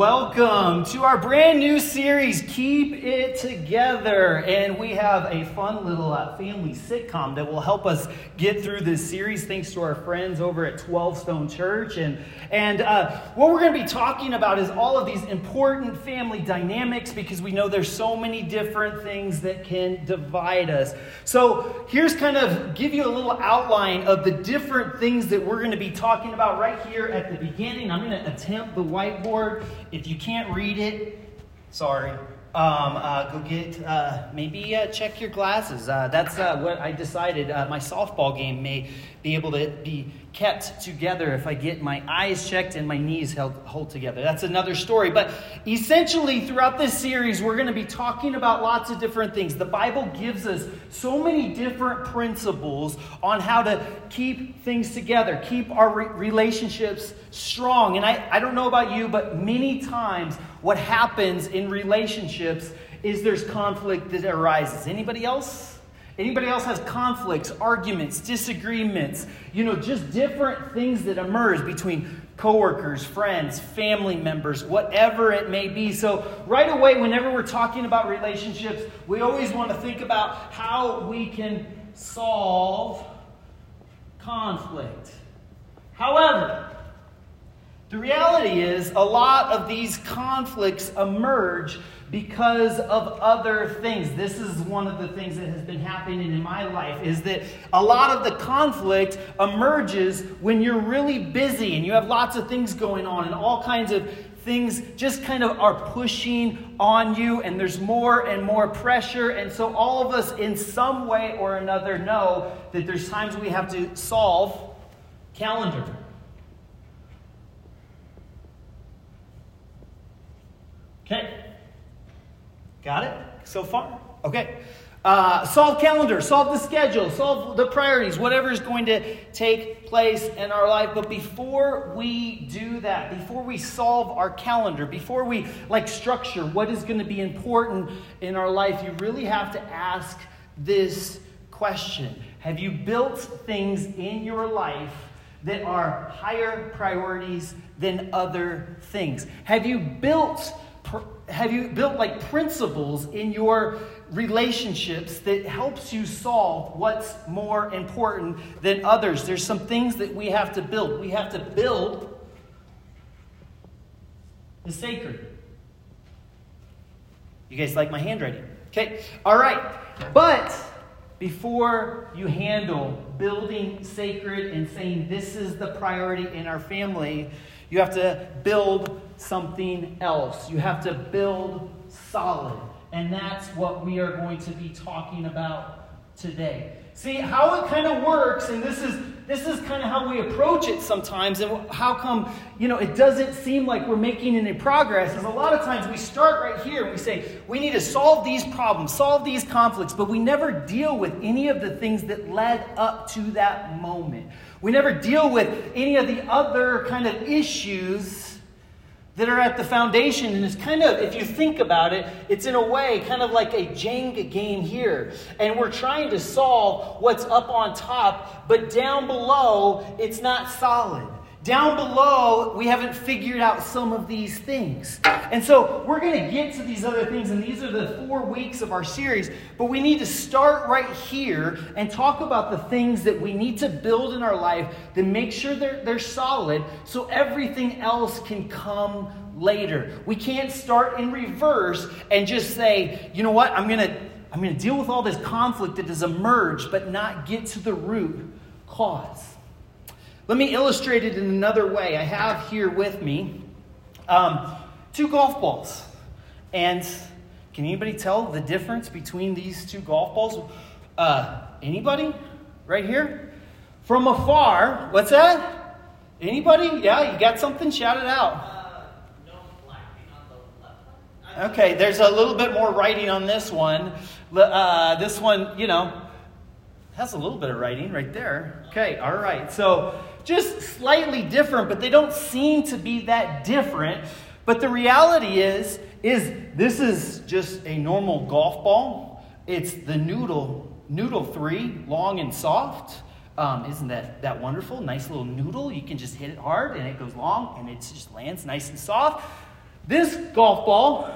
Well, welcome to our brand new series, Keep It Together. And we have a fun little uh, family sitcom that will help us get through this series, thanks to our friends over at 12 Stone Church. And, and uh, what we're going to be talking about is all of these important family dynamics because we know there's so many different things that can divide us. So here's kind of give you a little outline of the different things that we're going to be talking about right here at the beginning. I'm going to attempt the whiteboard. If you can't read it, sorry. Um, uh, go get uh, maybe uh, check your glasses. Uh, that's uh, what I decided. Uh, my softball game may be able to be kept together if I get my eyes checked and my knees held hold together. That's another story. But essentially, throughout this series, we're going to be talking about lots of different things. The Bible gives us so many different principles on how to keep things together, keep our re- relationships strong. And I, I don't know about you, but many times what happens in relationships is there's conflict that arises. Anybody else? Anybody else has conflicts, arguments, disagreements, you know, just different things that emerge between coworkers, friends, family members, whatever it may be. So, right away, whenever we're talking about relationships, we always want to think about how we can solve conflict. However, the reality is a lot of these conflicts emerge because of other things. This is one of the things that has been happening in my life is that a lot of the conflict emerges when you're really busy and you have lots of things going on and all kinds of things just kind of are pushing on you and there's more and more pressure and so all of us in some way or another know that there's times we have to solve calendar okay Got it so far? Okay. Uh, solve calendar, solve the schedule, solve the priorities, whatever is going to take place in our life. But before we do that, before we solve our calendar, before we like structure what is going to be important in our life, you really have to ask this question Have you built things in your life that are higher priorities than other things? Have you built have you built like principles in your relationships that helps you solve what's more important than others? There's some things that we have to build. We have to build the sacred. You guys like my handwriting? Okay. All right. But before you handle building sacred and saying this is the priority in our family you have to build something else. You have to build solid. And that's what we are going to be talking about today. See how it kind of works, and this is this is kind of how we approach it sometimes, and how come you know it doesn't seem like we're making any progress. Is a lot of times we start right here and we say we need to solve these problems, solve these conflicts, but we never deal with any of the things that led up to that moment. We never deal with any of the other kind of issues that are at the foundation. And it's kind of, if you think about it, it's in a way kind of like a Jenga game here. And we're trying to solve what's up on top, but down below, it's not solid. Down below, we haven't figured out some of these things. And so we're going to get to these other things, and these are the four weeks of our series. But we need to start right here and talk about the things that we need to build in our life to make sure they're, they're solid so everything else can come later. We can't start in reverse and just say, you know what, I'm going to. I'm going to deal with all this conflict that has emerged, but not get to the root cause. Let me illustrate it in another way. I have here with me um, two golf balls. And can anybody tell the difference between these two golf balls? Uh, anybody? Right here? From afar. What's that? Anybody? Yeah, you got something? Shout it out. Okay, there's a little bit more writing on this one. Uh, this one, you know, has a little bit of writing right there. Okay, all right. So just slightly different, but they don't seem to be that different. But the reality is, is this is just a normal golf ball. It's the noodle, noodle three, long and soft. Um, isn't that, that wonderful? Nice little noodle. You can just hit it hard and it goes long and it just lands nice and soft. This golf ball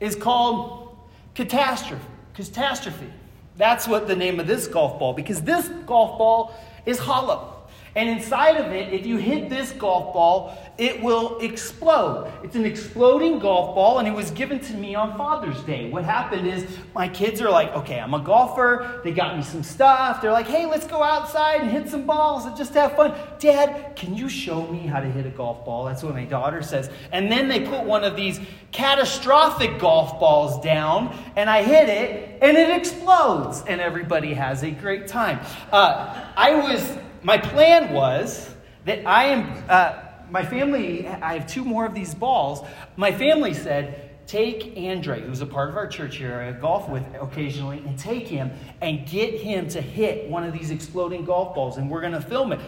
is called catastrophe. Catastrophe. That's what the name of this golf ball, because this golf ball is hollow. And inside of it, if you hit this golf ball, it will explode. It's an exploding golf ball, and it was given to me on Father's Day. What happened is my kids are like, okay, I'm a golfer. They got me some stuff. They're like, hey, let's go outside and hit some balls and just have fun. Dad, can you show me how to hit a golf ball? That's what my daughter says. And then they put one of these catastrophic golf balls down, and I hit it, and it explodes, and everybody has a great time. Uh, I was my plan was that I am, uh, my family, I have two more of these balls. My family said, take Andre, who's a part of our church here, I golf with occasionally, and take him and get him to hit one of these exploding golf balls, and we're going to film it.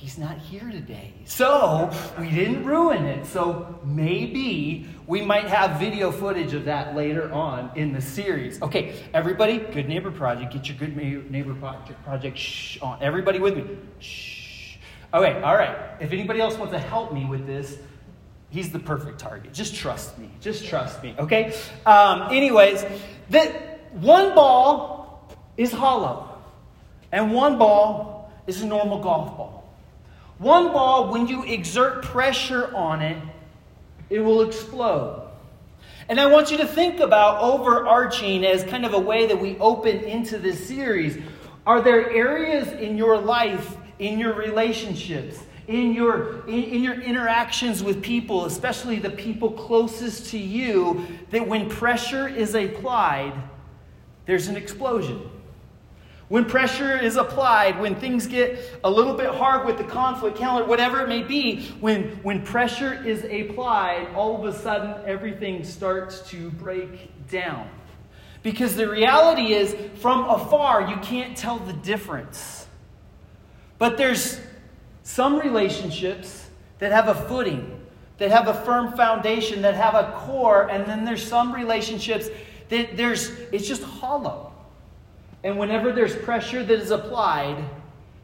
He's not here today. So we didn't ruin it. So maybe we might have video footage of that later on in the series. Okay, everybody, Good Neighbor Project. Get your Good Neighbor Project, shh, on. Everybody with me. Shh. Okay, all right. If anybody else wants to help me with this, he's the perfect target. Just trust me. Just trust me. Okay? Um, anyways, that one ball is hollow, and one ball is a normal golf ball. One ball, when you exert pressure on it, it will explode. And I want you to think about overarching as kind of a way that we open into this series. Are there areas in your life, in your relationships, in your, in, in, your interactions with people, especially the people closest to you, that when pressure is applied, there's an explosion? When pressure is applied, when things get a little bit hard with the conflict calendar, whatever it may be, when, when pressure is applied, all of a sudden everything starts to break down. Because the reality is, from afar, you can't tell the difference. But there's some relationships that have a footing, that have a firm foundation, that have a core, and then there's some relationships that there's it's just hollow. And whenever there's pressure that is applied,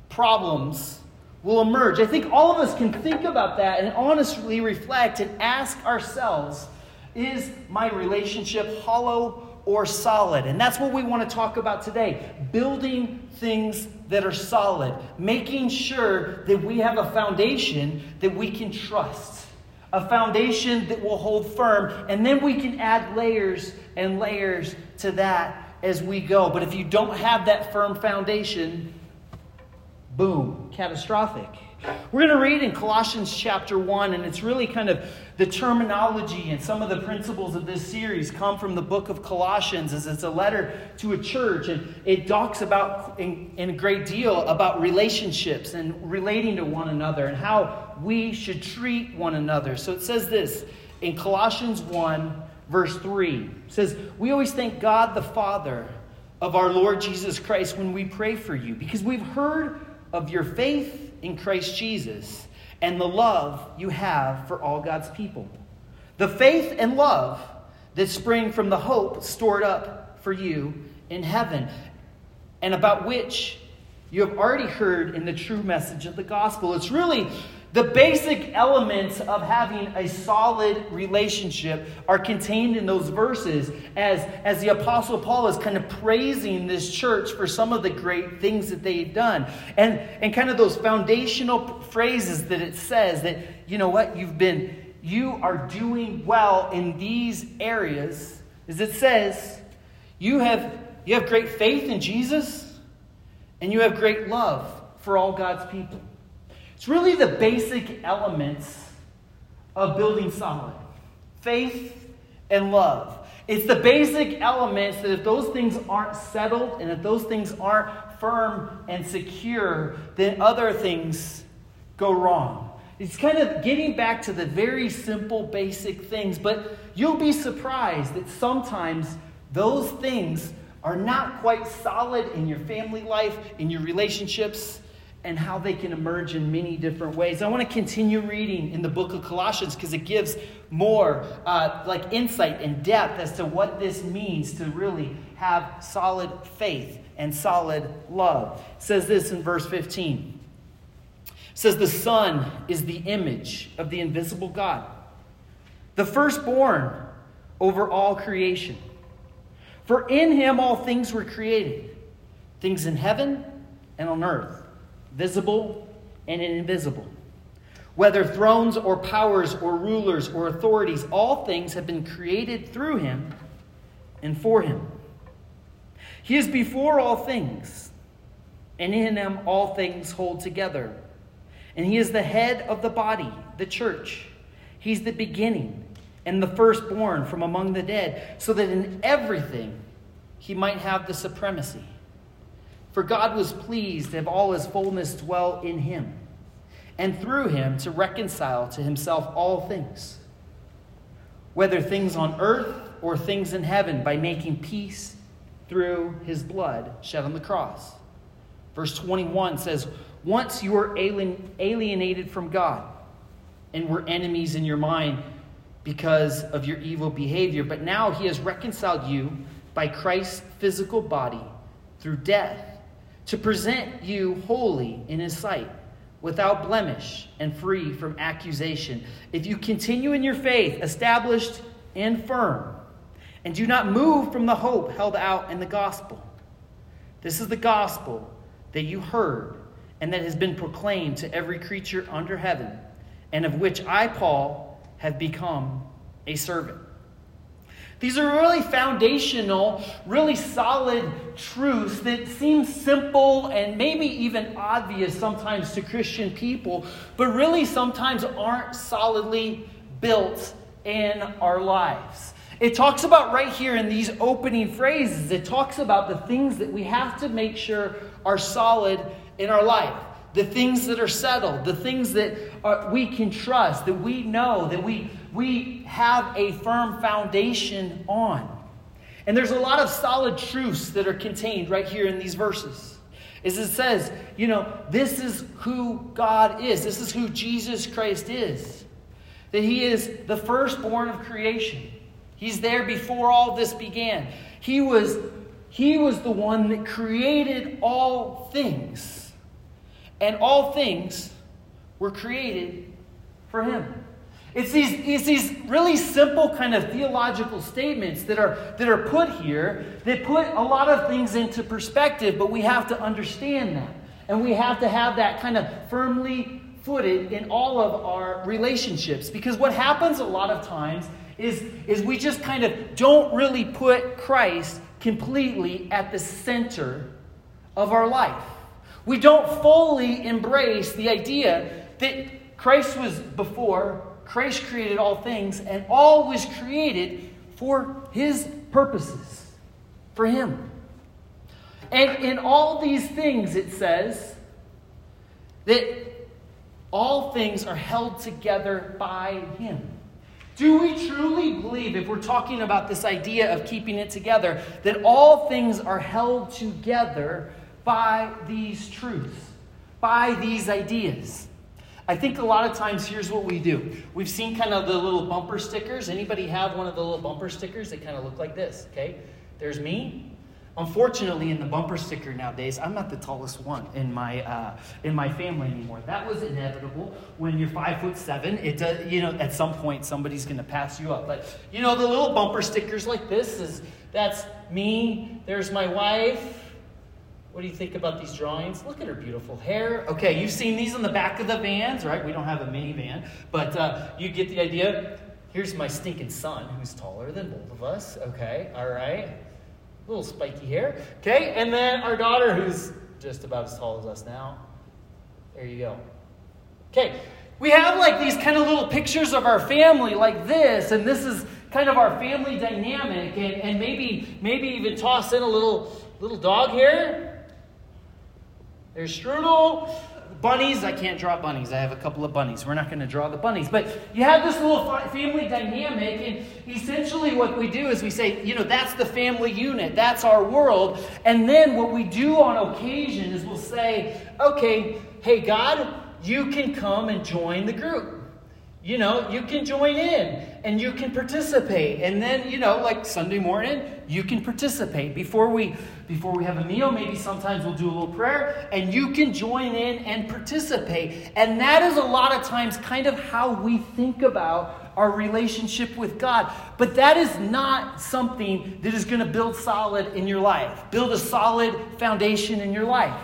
problems will emerge. I think all of us can think about that and honestly reflect and ask ourselves is my relationship hollow or solid? And that's what we want to talk about today building things that are solid, making sure that we have a foundation that we can trust, a foundation that will hold firm, and then we can add layers and layers to that as we go. But if you don't have that firm foundation, boom, catastrophic. We're going to read in Colossians chapter 1, and it's really kind of the terminology and some of the principles of this series come from the book of Colossians, as it's a letter to a church, and it talks about in, in a great deal about relationships and relating to one another and how we should treat one another. So it says this in Colossians 1, verse 3 says, We always thank God the Father of our Lord Jesus Christ when we pray for you because we've heard of your faith in Christ Jesus and the love you have for all God's people. The faith and love that spring from the hope stored up for you in heaven, and about which you have already heard in the true message of the gospel. It's really the basic elements of having a solid relationship are contained in those verses as, as the Apostle Paul is kind of praising this church for some of the great things that they've done. And, and kind of those foundational phrases that it says that, you know what, you've been, you are doing well in these areas, is it says, you have, you have great faith in Jesus and you have great love for all God's people. It's really the basic elements of building solid faith and love. It's the basic elements that if those things aren't settled and if those things aren't firm and secure, then other things go wrong. It's kind of getting back to the very simple, basic things, but you'll be surprised that sometimes those things are not quite solid in your family life, in your relationships, and how they can emerge in many different ways. I want to continue reading in the book of Colossians because it gives more uh, like insight and depth as to what this means to really have solid faith and solid love. It says this in verse 15. It says, The Son is the image of the invisible God, the firstborn over all creation. For in him all things were created, things in heaven and on earth, visible and invisible. Whether thrones or powers or rulers or authorities, all things have been created through him and for him. He is before all things, and in him all things hold together. And he is the head of the body, the church. He's the beginning and the firstborn from among the dead, so that in everything he might have the supremacy. For God was pleased to have all his fullness dwell in him, and through him to reconcile to himself all things, whether things on earth or things in heaven, by making peace through his blood shed on the cross. Verse 21 says, Once you were alien, alienated from God and were enemies in your mind because of your evil behavior, but now he has reconciled you by Christ's physical body through death to present you holy in his sight, without blemish and free from accusation. If you continue in your faith, established and firm, and do not move from the hope held out in the gospel. This is the gospel that you heard and that has been proclaimed to every creature under heaven, and of which I, Paul, have become a servant. These are really foundational, really solid truths that seem simple and maybe even obvious sometimes to Christian people, but really sometimes aren't solidly built in our lives. It talks about right here in these opening phrases, it talks about the things that we have to make sure are solid in our life. The things that are settled, the things that are, we can trust, that we know, that we, we have a firm foundation on. And there's a lot of solid truths that are contained right here in these verses. As it says, you know, this is who God is, this is who Jesus Christ is. That He is the firstborn of creation. He's there before all this began. He was, he was the one that created all things. And all things were created for him. It's these, it's these really simple kind of theological statements that are, that are put here that put a lot of things into perspective, but we have to understand that. And we have to have that kind of firmly footed in all of our relationships. Because what happens a lot of times is, is we just kind of don't really put Christ completely at the center of our life. We don't fully embrace the idea that Christ was before, Christ created all things, and all was created for his purposes, for him. And in all these things, it says that all things are held together by him. Do we truly believe, if we're talking about this idea of keeping it together, that all things are held together by these truths, by these ideas? I think a lot of times here's what we do. We've seen kind of the little bumper stickers. Anybody have one of the little bumper stickers? They kind of look like this, okay? There's me, Unfortunately, in the bumper sticker nowadays, I'm not the tallest one in my uh, in my family anymore. That was inevitable. When you're five foot seven, it does. You know, at some point, somebody's going to pass you up. But you know, the little bumper stickers like this is that's me. There's my wife. What do you think about these drawings? Look at her beautiful hair. Okay, you've seen these on the back of the vans, right? We don't have a minivan, but uh, you get the idea. Here's my stinking son, who's taller than both of us. Okay, all right little spiky hair. Okay, and then our daughter, who's just about as tall as us now. There you go. Okay, we have like these kind of little pictures of our family like this, and this is kind of our family dynamic, and, and maybe maybe even toss in a little little dog here. There's Strudel bunnies, I can't draw bunnies. I have a couple of bunnies. We're not going to draw the bunnies. But you have this little family dynamic, and essentially what we do is we say, you know, that's the family unit, that's our world. And then what we do on occasion is we'll say, okay, hey, God, you can come and join the group. You know, you can join in and you can participate. And then, you know, like Sunday morning, you can participate. Before we before we have a meal, maybe sometimes we'll do a little prayer and you can join in and participate. And that is a lot of times kind of how we think about our relationship with God. But that is not something that is going to build solid in your life. Build a solid foundation in your life.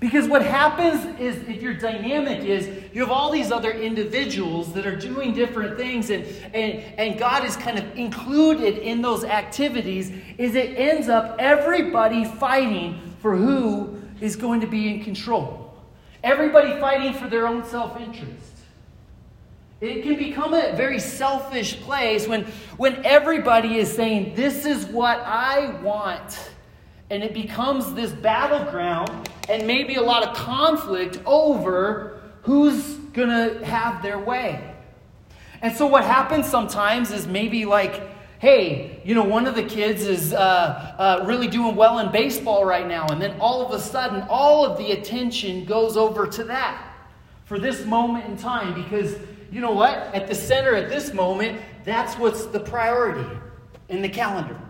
Because what happens is, if your dynamic is, you have all these other individuals that are doing different things, and, and, and God is kind of included in those activities, is it ends up everybody fighting for who is going to be in control. Everybody fighting for their own self interest. It can become a very selfish place when, when everybody is saying, This is what I want. And it becomes this battleground and maybe a lot of conflict over who's going to have their way. And so, what happens sometimes is maybe like, hey, you know, one of the kids is uh, uh, really doing well in baseball right now. And then all of a sudden, all of the attention goes over to that for this moment in time because you know what? At the center at this moment, that's what's the priority in the calendar.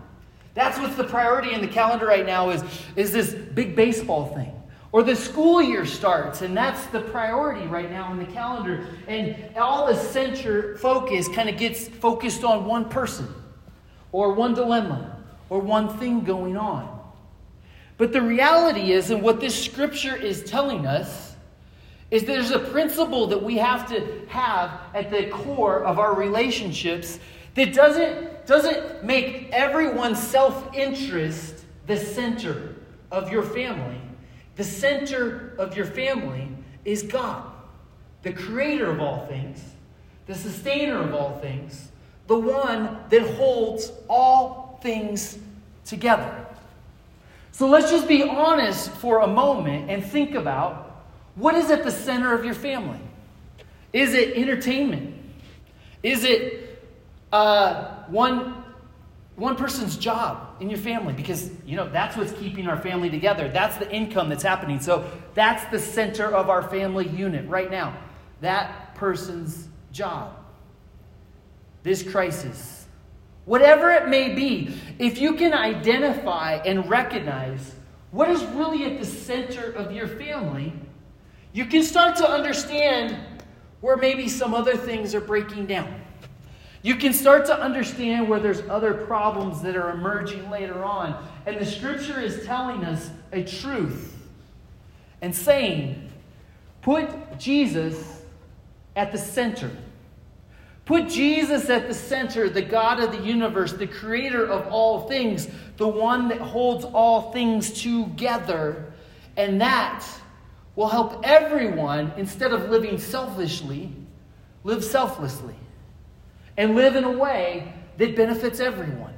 That's what's the priority in the calendar right now is, is this big baseball thing. Or the school year starts, and that's the priority right now in the calendar. And all the center focus kind of gets focused on one person, or one dilemma, or one thing going on. But the reality is, and what this scripture is telling us, is there's a principle that we have to have at the core of our relationships that doesn't, doesn't make everyone's self interest the center of your family. The center of your family is God, the creator of all things, the sustainer of all things, the one that holds all things together. So let's just be honest for a moment and think about what is at the center of your family? Is it entertainment? Is it uh, one, one person's job in your family? Because, you know, that's what's keeping our family together. That's the income that's happening. So that's the center of our family unit right now. That person's job. This crisis. Whatever it may be, if you can identify and recognize what is really at the center of your family, you can start to understand where maybe some other things are breaking down. You can start to understand where there's other problems that are emerging later on. And the scripture is telling us a truth and saying, put Jesus at the center. Put Jesus at the center, the God of the universe, the creator of all things, the one that holds all things together. And that will help everyone, instead of living selfishly, live selflessly and live in a way that benefits everyone.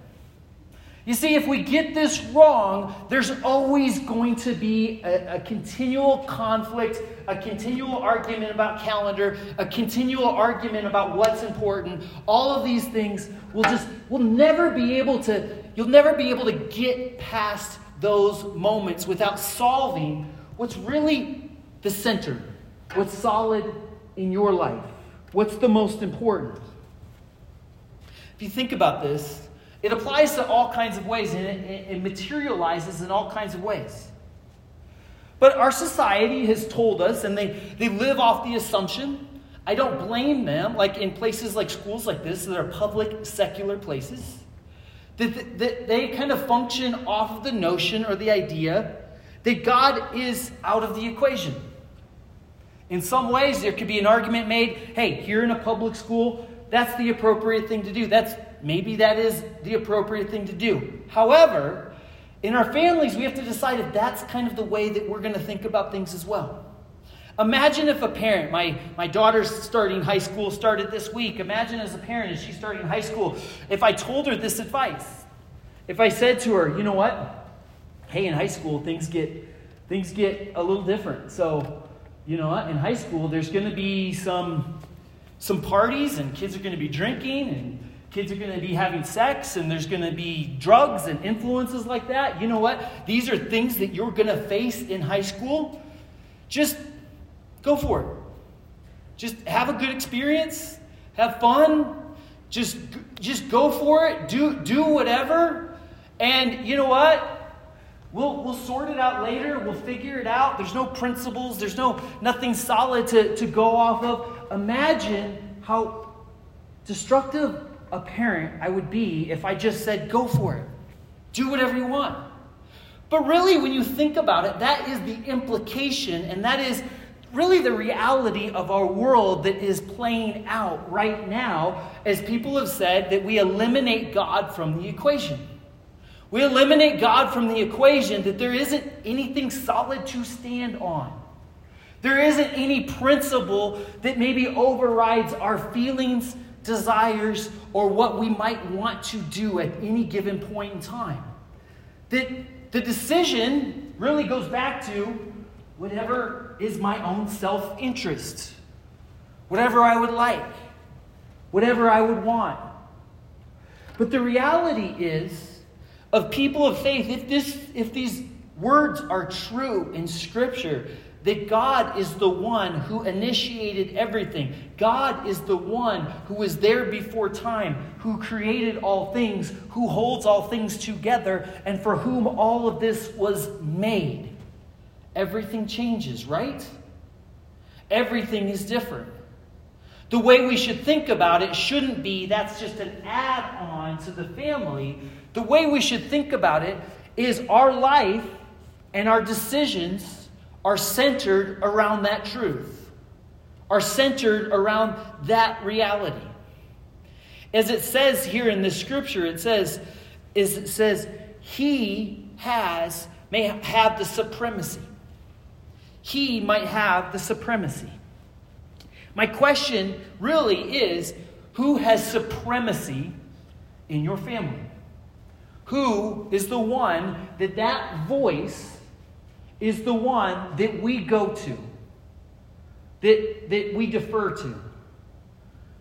You see, if we get this wrong, there's always going to be a, a, continual conflict, a continual argument about calendar, a continual argument about what's important. All of these things will just, we'll never be able to, you'll never be able to get past those moments without solving what's really the center, what's solid in your life, what's the most important. If you think about this, it applies to all kinds of ways and it, it materializes in all kinds of ways. But our society has told us, and they, they live off the assumption. I don't blame them, like in places like schools like this, that are public, secular places, that, that they kind of function off of the notion or the idea that God is out of the equation. In some ways, there could be an argument made hey, here in a public school, that's the appropriate thing to do. That's maybe that is the appropriate thing to do. However, in our families, we have to decide if that's kind of the way that we're going to think about things as well. Imagine if a parent, my, my daughter's starting high school, started this week. Imagine as a parent, as she's starting high school, if I told her this advice. If I said to her, you know what? Hey, in high school, things get, things get a little different. So you know, what? in high school, there's going to be some, some parties, and kids are going to be drinking, and kids are going to be having sex, and there's going to be drugs and influences like that. You know what? These are things that you're going to face in high school. Just go for it. Just have a good experience. have fun, just, just go for it, do, do whatever. And you know what? We'll, we'll sort it out later. We'll figure it out. There's no principles. There's no nothing solid to, to go off of. Imagine how destructive a parent I would be if I just said, go for it. Do whatever you want. But really, when you think about it, that is the implication, and that is really the reality of our world that is playing out right now as people have said that we eliminate God from the equation. We eliminate God from the equation that there isn't anything solid to stand on. There isn't any principle that maybe overrides our feelings, desires, or what we might want to do at any given point in time. That the decision really goes back to whatever is my own self interest, whatever I would like, whatever I would want. But the reality is, of people of faith, if, this, if these words are true in Scripture, that God is the one who initiated everything. God is the one who was there before time, who created all things, who holds all things together, and for whom all of this was made everything changes, right? Everything is different. The way we should think about it shouldn't be that's just an add on to the family. The way we should think about it is our life and our decisions are centered around that truth, are centered around that reality. As it says here in the scripture, it says, is it says, He has, may have the supremacy he might have the supremacy. My question really is who has supremacy in your family? Who is the one that that voice is the one that we go to, that, that we defer to,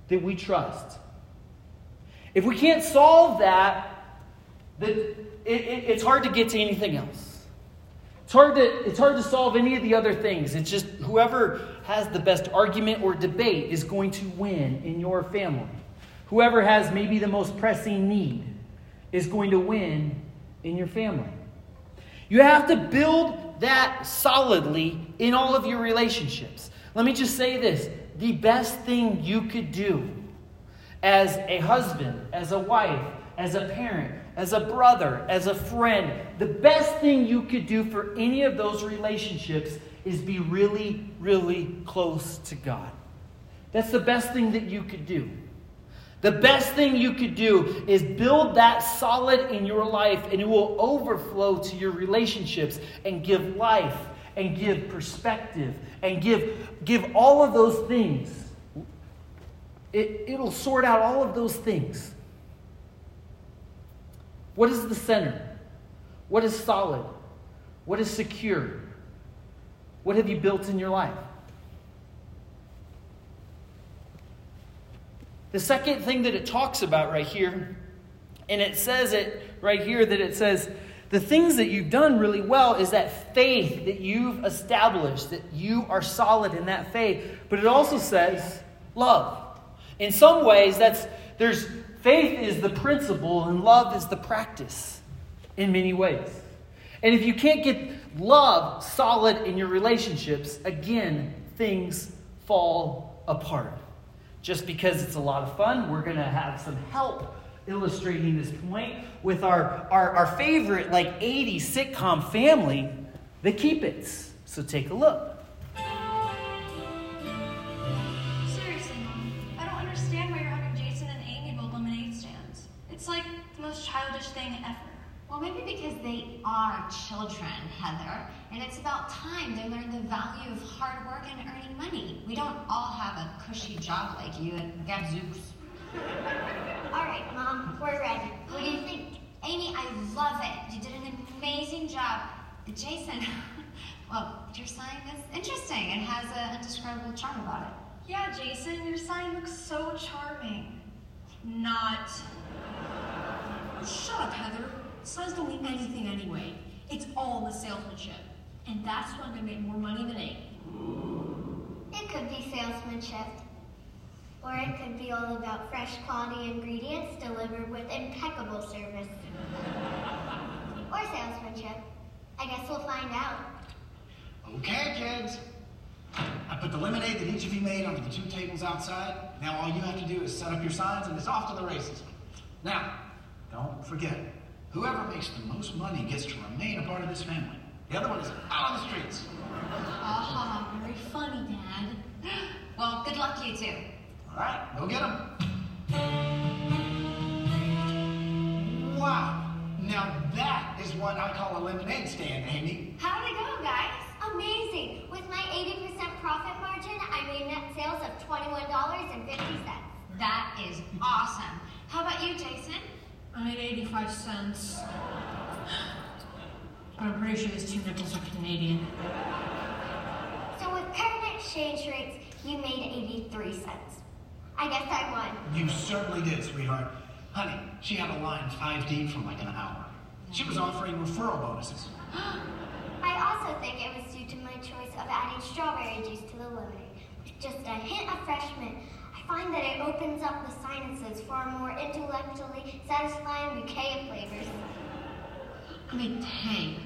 that we trust? If we can't solve that, that it, it, it's hard to get to anything else. It's hard, to, it's hard to solve any of the other things. It's just whoever has the best argument or debate is going to win in your family. Whoever has maybe the most pressing need is going to win in your family. You have to build that solidly in all of your relationships. Let me just say this the best thing you could do as a husband, as a wife, as a parent, as a brother, as a friend, the best thing you could do for any of those relationships is be really, really close to God. That's the best thing that you could do. The best thing you could do is build that solid in your life, and it will overflow to your relationships and give life and give perspective and give, give all of those things. It, it'll sort out all of those things. What is the center? What is solid? What is secure? What have you built in your life? The second thing that it talks about right here, and it says it right here that it says, the things that you've done really well is that faith that you've established, that you are solid in that faith. But it also says love. In some ways, that's there's Faith is the principle and love is the practice in many ways. And if you can't get love solid in your relationships, again, things fall apart. Just because it's a lot of fun, we're going to have some help illustrating this point with our, our, our favorite, like 80s sitcom family, the Keep Its. So take a look. Are children, Heather, and it's about time they learn the value of hard work and earning money. We don't all have a cushy job like you at Gadzooks. all right, Mom, we're ready. What do you think? Amy, I love it. You did an amazing job. Jason, well, your sign is interesting. It has an indescribable charm about it. Yeah, Jason, your sign looks so charming. Not. Shut up, Heather. Signs don't mean anything anyway. It's all the salesmanship. And that's when I'm gonna make more money than Amy. It could be salesmanship. Or it could be all about fresh quality ingredients delivered with impeccable service. or salesmanship. I guess we'll find out. Okay, kids. I put the lemonade that each of you made onto the two tables outside. Now all you have to do is set up your signs and it's off to the races. Now, don't forget, whoever makes the most money gets to remain a part of this family. The other one is out on the streets. Aha, very funny, Dad. Well, good luck to you too. All right, go get them. Wow. Now that is what I call a lemonade stand, Amy. How'd it go, guys? Amazing. With my 80% profit margin, I made net sales of $21.50. That is awesome. How about you, Jason? I made 85 cents. But I'm pretty sure these two nickels are Canadian. So with current exchange rates, you made 83 cents. I guess I won. You certainly did, sweetheart. Honey, she had a line five deep for like an hour. She was offering referral bonuses. I also think it was due to my choice of adding strawberry juice to the lemonade. With just a hint of fresh mint, I find that it opens up the sinuses for a more intellectually satisfying bouquet of flavors. I made tang.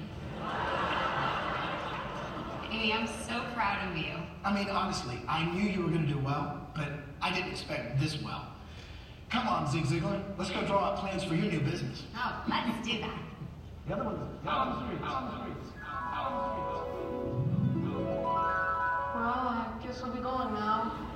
Amy, I'm so proud of you. I mean, honestly, I knew you were going to do well, but I didn't expect this well. Come on, Zig Ziglar. Let's go draw up plans for your new business. Oh, let's do that. The other one's out on the streets. Out on the streets. Out on the streets. Well, I guess I'll be going now.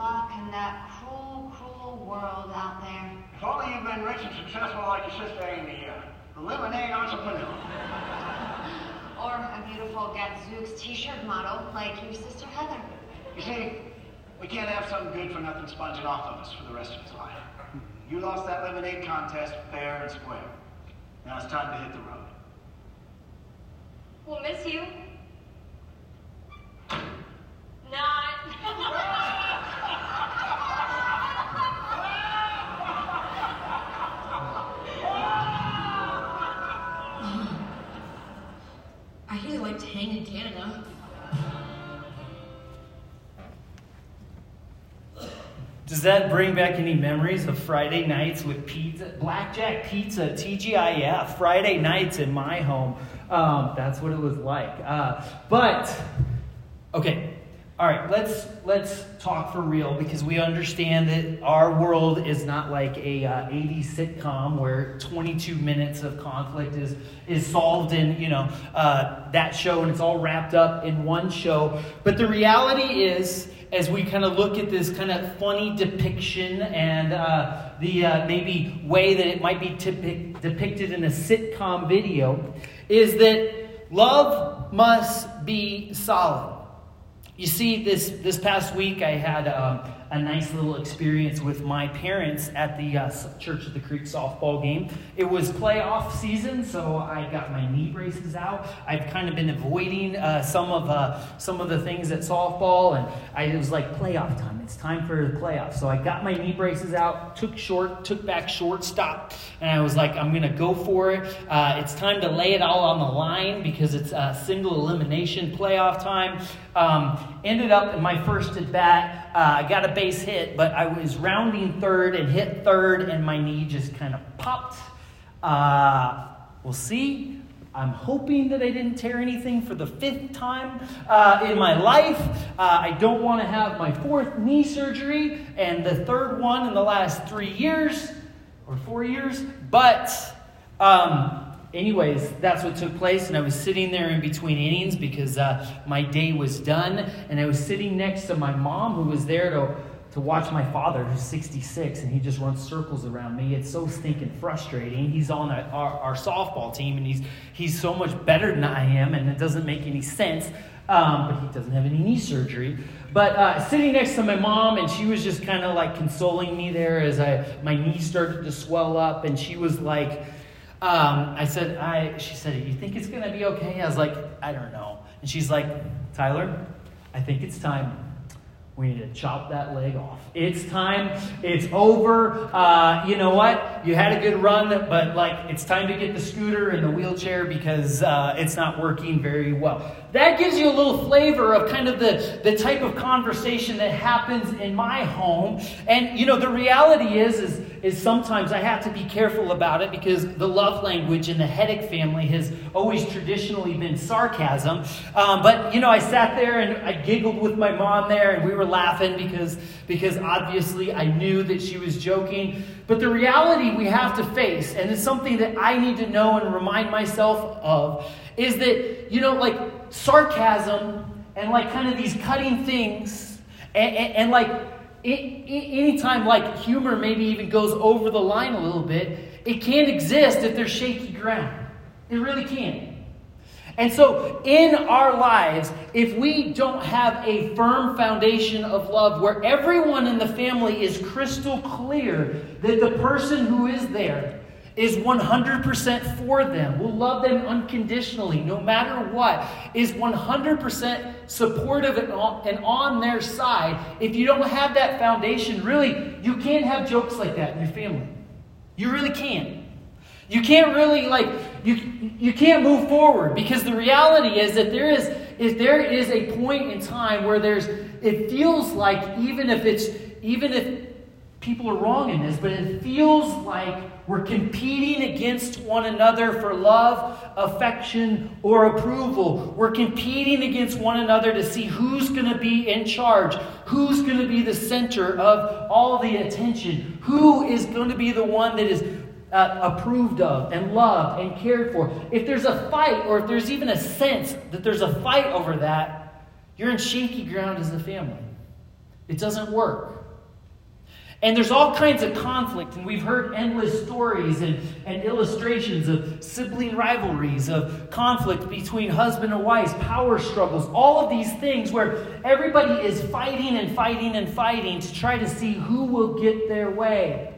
Good luck in that cruel, cruel world out there. If only you'd been rich and successful like your sister Amy here. The lemonade entrepreneur. Or a beautiful Gadzooks t-shirt model like your sister Heather. You see, we can't have some good for nothing sponging off of us for the rest of his life. You lost that lemonade contest fair and square. Now it's time to hit the road. We'll miss you. Not. tang in Canada. Does that bring back any memories of Friday nights with pizza, blackjack pizza, TGIF, Friday nights in my home? Um, that's what it was like. Uh, but okay, all right. Let's let's talk for real because we understand that our world is not like a uh, 80s sitcom where 22 minutes of conflict is is solved in you know uh, that show and it's all wrapped up in one show. But the reality is as we kind of look at this kind of funny depiction and uh, the uh, maybe way that it might be depicted in a sitcom video, is that love must be solid. You see, this, this past week I had um, a nice little experience with my parents at the uh, Church of the Creek softball game. It was playoff season, so I got my knee braces out. I've kind of been avoiding uh, some of uh, some of the things at softball, and I, it was like playoff time. It's time for the playoffs. So I got my knee braces out, took short, took back shortstop, and I was like, I'm gonna go for it. Uh, it's time to lay it all on the line because it's a single elimination playoff time. Um, ended up in my first at bat. Uh, I got a base hit, but I was rounding third and hit third, and my knee just kind of popped. Uh, we'll see. I'm hoping that I didn't tear anything for the fifth time uh, in my life. Uh, I don't want to have my fourth knee surgery and the third one in the last three years or four years. But, um, anyways, that's what took place. And I was sitting there in between innings because uh, my day was done. And I was sitting next to my mom who was there to to watch my father, who's 66, and he just runs circles around me. It's so stinking frustrating. He's on our, our, our softball team, and he's, he's so much better than I am, and it doesn't make any sense. Um, but he doesn't have any knee surgery. But uh, sitting next to my mom, and she was just kind of like consoling me there as I my knee started to swell up, and she was like, um, I said, I. She said, "You think it's gonna be okay?" I was like, "I don't know." And she's like, "Tyler, I think it's time." we need to chop that leg off. It's time. It's over. Uh, you know what? You had a good run, but like it's time to get the scooter and the wheelchair because uh, it's not working very well. That gives you a little flavor of kind of the, the type of conversation that happens in my home. And you know, the reality is, is, is sometimes I have to be careful about it because the love language in the Heddick family has always traditionally been sarcasm. Um, but you know, I sat there and I giggled with my mom there, and we were laughing because because obviously I knew that she was joking. But the reality we have to face, and it's something that I need to know and remind myself of, is that, you know, like sarcasm and like kind of these cutting things, and, and, and like it, it, anytime like humor maybe even goes over the line a little bit, it can't exist if there's shaky ground. It really can't. And so, in our lives, if we don't have a firm foundation of love where everyone in the family is crystal clear that the person who is there is 100% for them, will love them unconditionally, no matter what, is 100% supportive and on their side, if you don't have that foundation, really, you can't have jokes like that in your family. You really can't. You can't really like you you can't move forward because the reality is that there is if there is a point in time where there's it feels like even if it's even if people are wrong in this, but it feels like we're competing against one another for love, affection, or approval. We're competing against one another to see who's going to be in charge, who's going to be the center of all the attention, who is going to be the one that is uh, approved of and loved and cared for. If there's a fight, or if there's even a sense that there's a fight over that, you're in shaky ground as a family. It doesn't work. And there's all kinds of conflict, and we've heard endless stories and, and illustrations of sibling rivalries, of conflict between husband and wife, power struggles, all of these things where everybody is fighting and fighting and fighting to try to see who will get their way.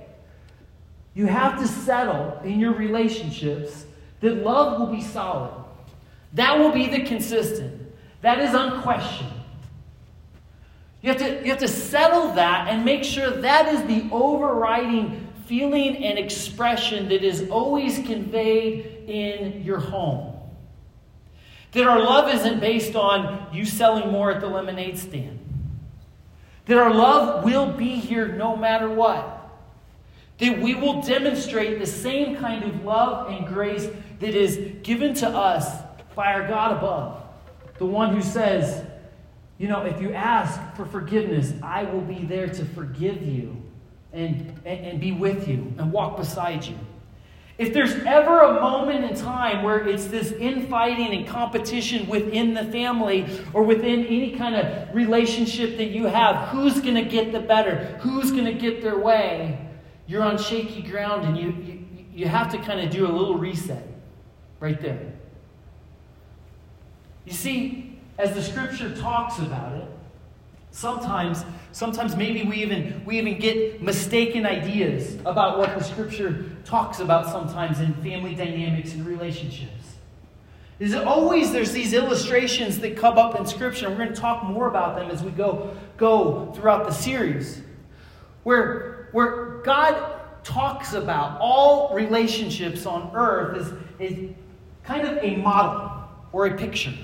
You have to settle in your relationships that love will be solid. That will be the consistent. That is unquestioned. You have, to, you have to settle that and make sure that is the overriding feeling and expression that is always conveyed in your home. That our love isn't based on you selling more at the lemonade stand. That our love will be here no matter what that we will demonstrate the same kind of love and grace that is given to us by our God above. The one who says, you know, if you ask for forgiveness, I will be there to forgive you and, and, and be with you and walk beside you. If there's ever a moment in time where it's this infighting and competition within the family or within any kind of relationship that you have, who's going to get the better? Who's going to get their way? you're on shaky ground and you, you, you have to kind of do a little reset right there. You see, as the scripture talks about it, sometimes sometimes maybe we even we even get mistaken ideas about what the scripture talks about sometimes in family dynamics and relationships is always there's these illustrations that come up in scripture and we're going to talk more about them as we go go throughout the series where where God talks about all relationships on earth is, is kind of a model or a picture.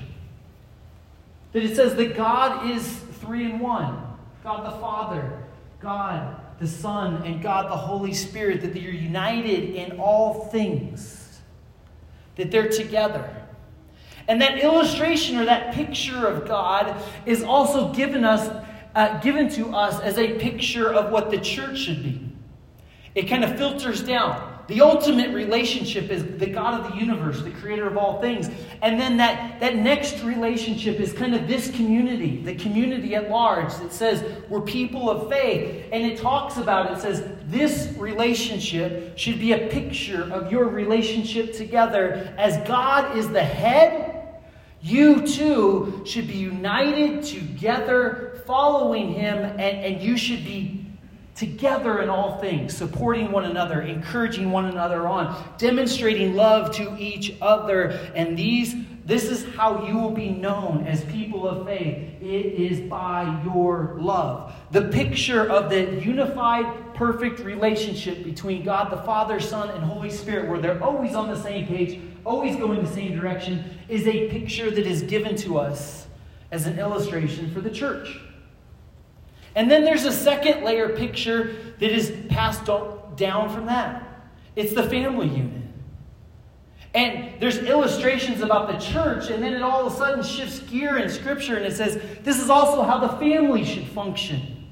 That it says that God is three in one God the Father, God the Son, and God the Holy Spirit, that they're united in all things, that they're together. And that illustration or that picture of God is also given us, uh, given to us as a picture of what the church should be. It kind of filters down. The ultimate relationship is the God of the universe, the creator of all things. And then that, that next relationship is kind of this community, the community at large that says we're people of faith. And it talks about, it says this relationship should be a picture of your relationship together. As God is the head, you too should be united together, following Him, and, and you should be together in all things, supporting one another, encouraging one another on, demonstrating love to each other. And these This is how you will be known as people of faith. It is by your love. The picture of the unified, perfect relationship between God the Father, Son, and Holy Spirit, where they're always on the same page, always going the same direction, is a picture that is given to us as an illustration for the church. And then there's a second layer picture that is passed down from that it's the family unit. And there's illustrations about the church, and then it all of a sudden shifts gear in Scripture and it says this is also how the family should function.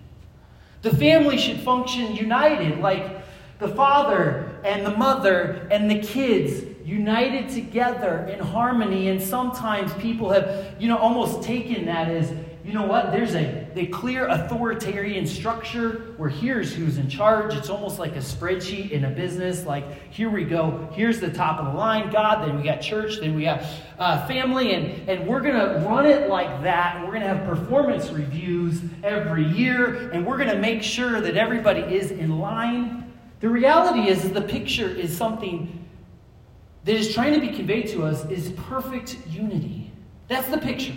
The family should function united, like the father and the mother and the kids united together in harmony. And sometimes people have, you know, almost taken that as you know what? There's a, a clear authoritarian structure where here's who's in charge. It's almost like a spreadsheet in a business. Like, here we go. Here's the top of the line God, then we got church, then we got uh, family, and, and we're going to run it like that. We're going to have performance reviews every year, and we're going to make sure that everybody is in line. The reality is, is the picture is something that is trying to be conveyed to us is perfect unity. That's the picture.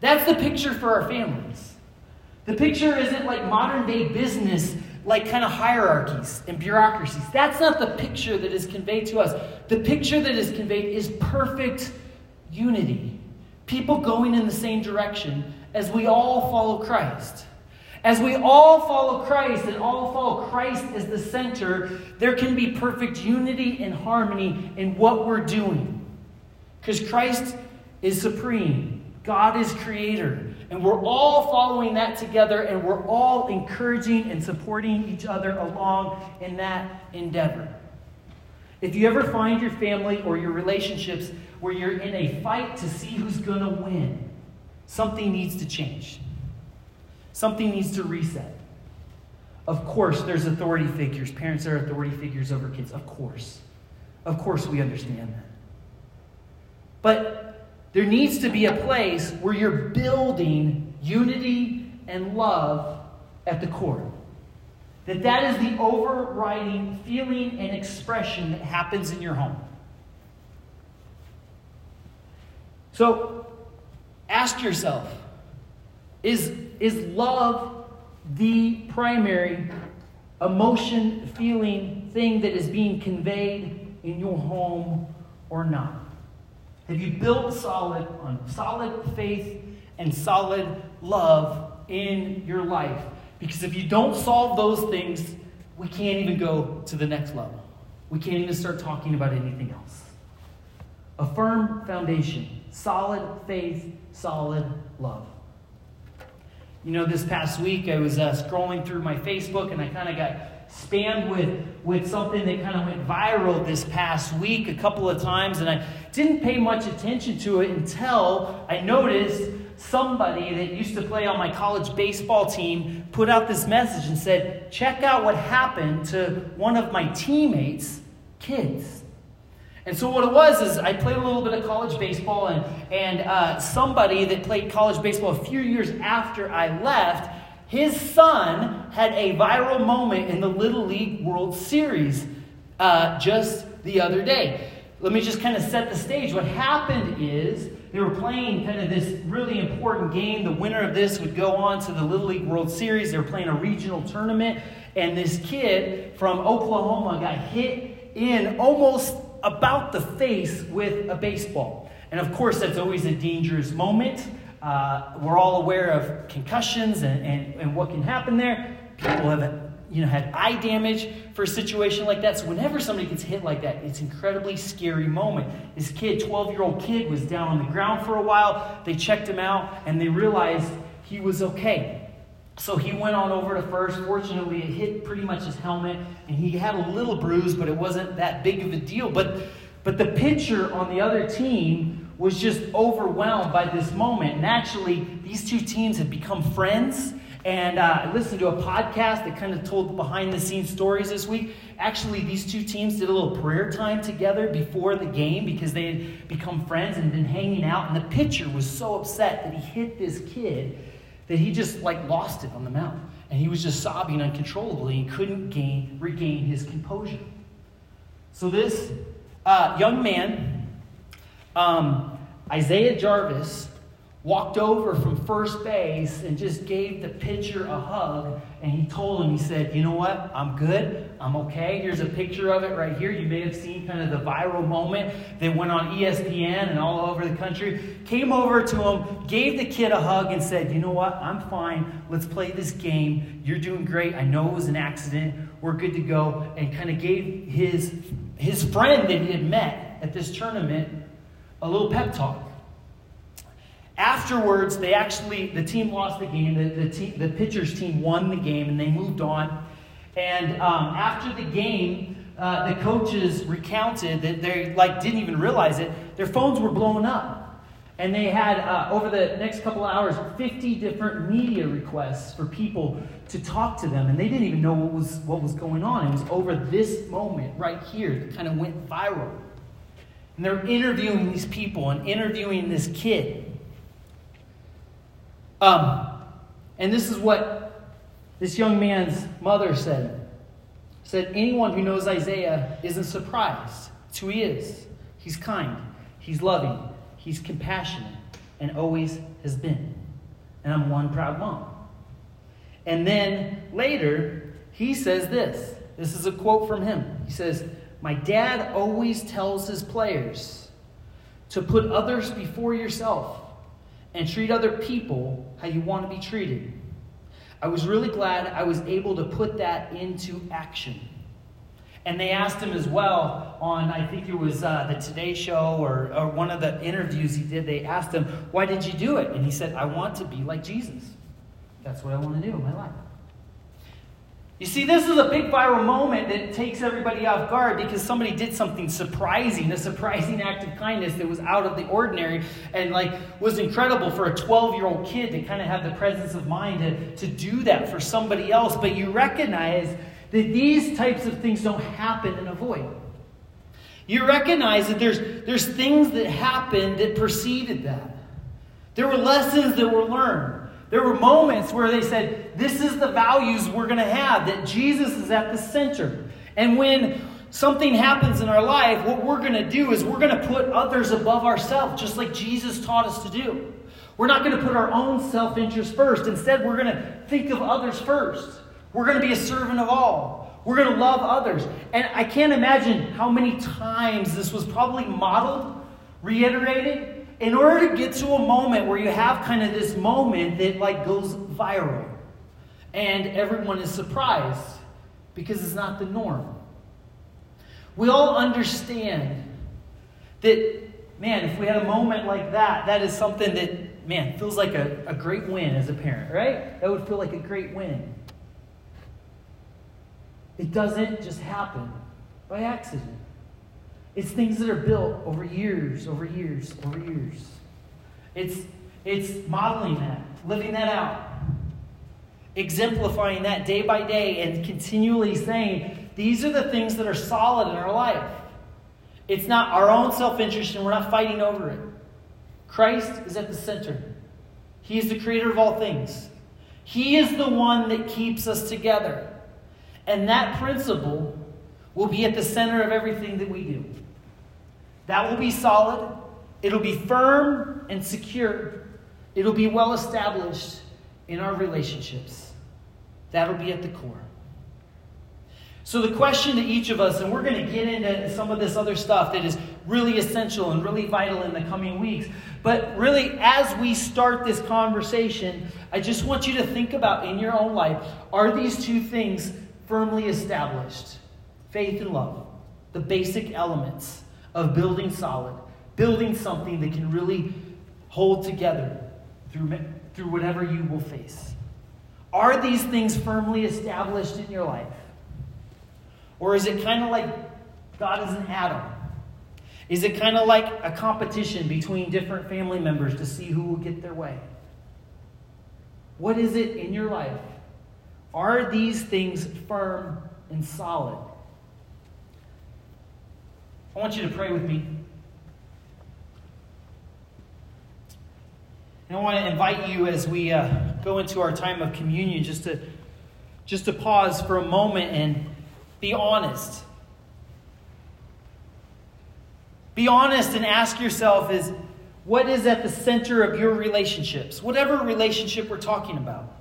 That's the picture for our families. The picture isn't like modern day business, like kind of hierarchies and bureaucracies. That's not the picture that is conveyed to us. The picture that is conveyed is perfect unity. People going in the same direction as we all follow Christ. As we all follow Christ and all follow Christ as the center, there can be perfect unity and harmony in what we're doing. Because Christ is supreme. God is creator. And we're all following that together, and we're all encouraging and supporting each other along in that endeavor. If you ever find your family or your relationships where you're in a fight to see who's going to win, something needs to change. Something needs to reset. Of course, there's authority figures. Parents are authority figures over kids. Of course. Of course, we understand that. But there needs to be a place where you're building unity and love at the core. That that is the overriding feeling and expression that happens in your home. So ask yourself is, is love the primary emotion, feeling thing that is being conveyed in your home or not? Have you built solid on solid faith and solid love in your life? Because if you don't solve those things, we can't even go to the next level. We can't even start talking about anything else. A firm foundation, solid faith, solid love. You know, this past week I was uh, scrolling through my Facebook and I kind of got spammed with, with something that kind of went viral this past week a couple of times, and I didn't pay much attention to it until I noticed somebody that used to play on my college baseball team put out this message and said, Check out what happened to one of my teammates' kids. And so what it was is I played a little bit of college baseball, and, and uh, somebody that played college baseball a few years after I left his son had a viral moment in the Little League World Series uh, just the other day. Let me just kind of set the stage. What happened is they were playing kind of this really important game. The winner of this would go on to the Little League World Series. They were playing a regional tournament, and this kid from Oklahoma got hit in almost about the face with a baseball. And of course, that's always a dangerous moment. Uh, we're all aware of concussions and, and, and what can happen there. People have you know, had eye damage for a situation like that. So whenever somebody gets hit like that, it's an incredibly scary moment. This kid, 12-year-old kid, was down on the ground for a while. They checked him out, and they realized he was okay. So he went on over to first. Fortunately, it hit pretty much his helmet, and he had a little bruise, but it wasn't that big of a deal. But, but the pitcher on the other team was just overwhelmed by this moment. And actually, these two teams had become friends. And uh, I listened to a podcast that kind of told behind the scenes stories this week. Actually, these two teams did a little prayer time together before the game because they had become friends and been hanging out. And the pitcher was so upset that he hit this kid that he just like lost it on the mound. And he was just sobbing uncontrollably and couldn't gain, regain his composure. So this uh, young man um, Isaiah Jarvis walked over from first base and just gave the pitcher a hug. And he told him, he said, You know what? I'm good. I'm okay. Here's a picture of it right here. You may have seen kind of the viral moment that went on ESPN and all over the country. Came over to him, gave the kid a hug, and said, You know what? I'm fine. Let's play this game. You're doing great. I know it was an accident. We're good to go. And kind of gave his, his friend that he had met at this tournament a little pep talk. Afterwards, they actually, the team lost the game. The, the, team, the pitcher's team won the game and they moved on. And um, after the game, uh, the coaches recounted that they like didn't even realize it. Their phones were blowing up, and they had uh, over the next couple of hours 50 different media requests for people to talk to them, and they didn't even know what was what was going on. It was over this moment right here that kind of went viral, and they're interviewing these people and interviewing this kid. Um, and this is what this young man's mother said. Said, anyone who knows Isaiah isn't surprised. It's who he is. He's kind, he's loving, he's compassionate, and always has been. And I'm one proud mom. And then later, he says this. This is a quote from him. He says, My dad always tells his players to put others before yourself and treat other people how you want to be treated. I was really glad I was able to put that into action. And they asked him as well on, I think it was uh, the Today Show or, or one of the interviews he did, they asked him, Why did you do it? And he said, I want to be like Jesus. That's what I want to do in my life. You see, this is a big viral moment that takes everybody off guard because somebody did something surprising, a surprising act of kindness that was out of the ordinary and like was incredible for a 12 year old kid to kind of have the presence of mind to, to do that for somebody else. But you recognize that these types of things don't happen in a void. You recognize that there's, there's things that happened that preceded that. There were lessons that were learned. There were moments where they said, This is the values we're going to have, that Jesus is at the center. And when something happens in our life, what we're going to do is we're going to put others above ourselves, just like Jesus taught us to do. We're not going to put our own self interest first. Instead, we're going to think of others first. We're going to be a servant of all. We're going to love others. And I can't imagine how many times this was probably modeled, reiterated, in order to get to a moment where you have kind of this moment that like goes viral and everyone is surprised because it's not the norm. We all understand that, man, if we had a moment like that, that is something that, man, feels like a, a great win as a parent, right? That would feel like a great win. It doesn't just happen by accident. It's things that are built over years, over years, over years. It's, it's modeling that, living that out, exemplifying that day by day, and continually saying, these are the things that are solid in our life. It's not our own self interest, and we're not fighting over it. Christ is at the center, He is the creator of all things. He is the one that keeps us together. And that principle will be at the center of everything that we do. That will be solid, it'll be firm and secure, it'll be well established in our relationships. That'll be at the core. So, the question to each of us, and we're going to get into some of this other stuff that is really essential and really vital in the coming weeks. But really, as we start this conversation, I just want you to think about in your own life are these two things firmly established? Faith and love, the basic elements of building solid, building something that can really hold together through, through whatever you will face. Are these things firmly established in your life? Or is it kind of like God is an atom? Is it kind of like a competition between different family members to see who will get their way? What is it in your life? Are these things firm and solid? I want you to pray with me. And I want to invite you as we uh, go into our time of communion just to just to pause for a moment and be honest. Be honest and ask yourself is What is at the center of your relationships? Whatever relationship we're talking about.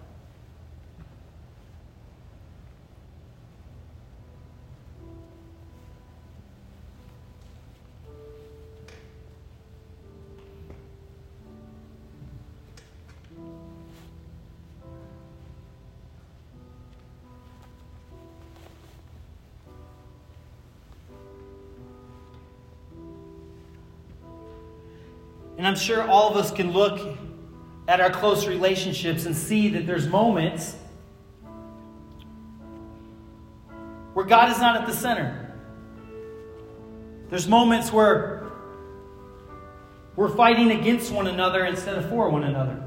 I'm sure all of us can look at our close relationships and see that there's moments where God is not at the center. There's moments where we're fighting against one another instead of for one another.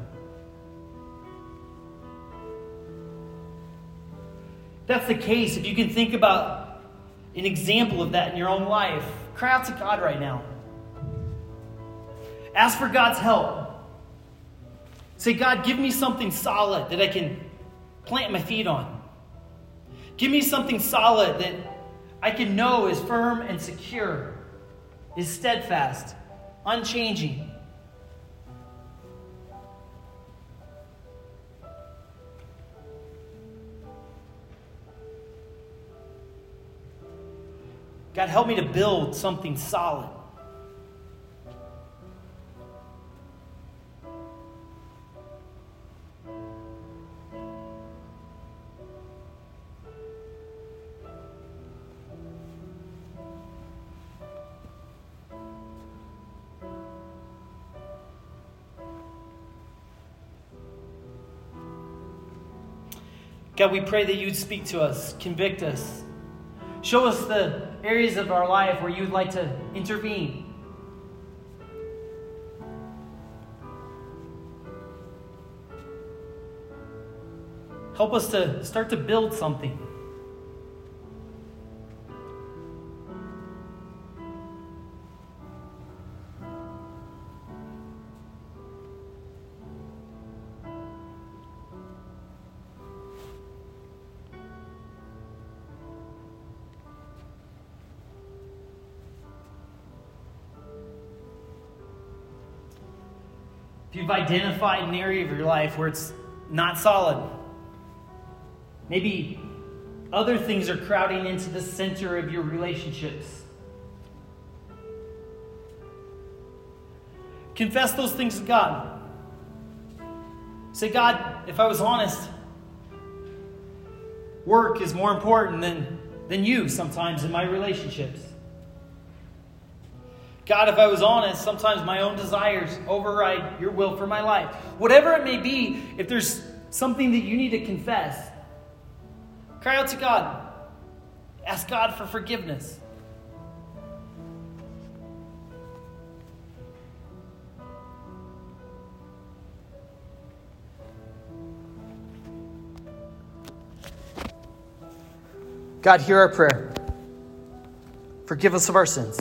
that's the case, if you can think about an example of that in your own life, cry out to God right now. Ask for God's help. Say, God, give me something solid that I can plant my feet on. Give me something solid that I can know is firm and secure, is steadfast, unchanging. God, help me to build something solid. God, we pray that you'd speak to us, convict us, show us the areas of our life where you'd like to intervene. Help us to start to build something. You've identified an area of your life where it's not solid, maybe other things are crowding into the center of your relationships. Confess those things to God. Say, God, if I was honest, work is more important than, than you sometimes in my relationships. God, if I was honest, sometimes my own desires override your will for my life. Whatever it may be, if there's something that you need to confess, cry out to God. Ask God for forgiveness. God, hear our prayer. Forgive us of our sins.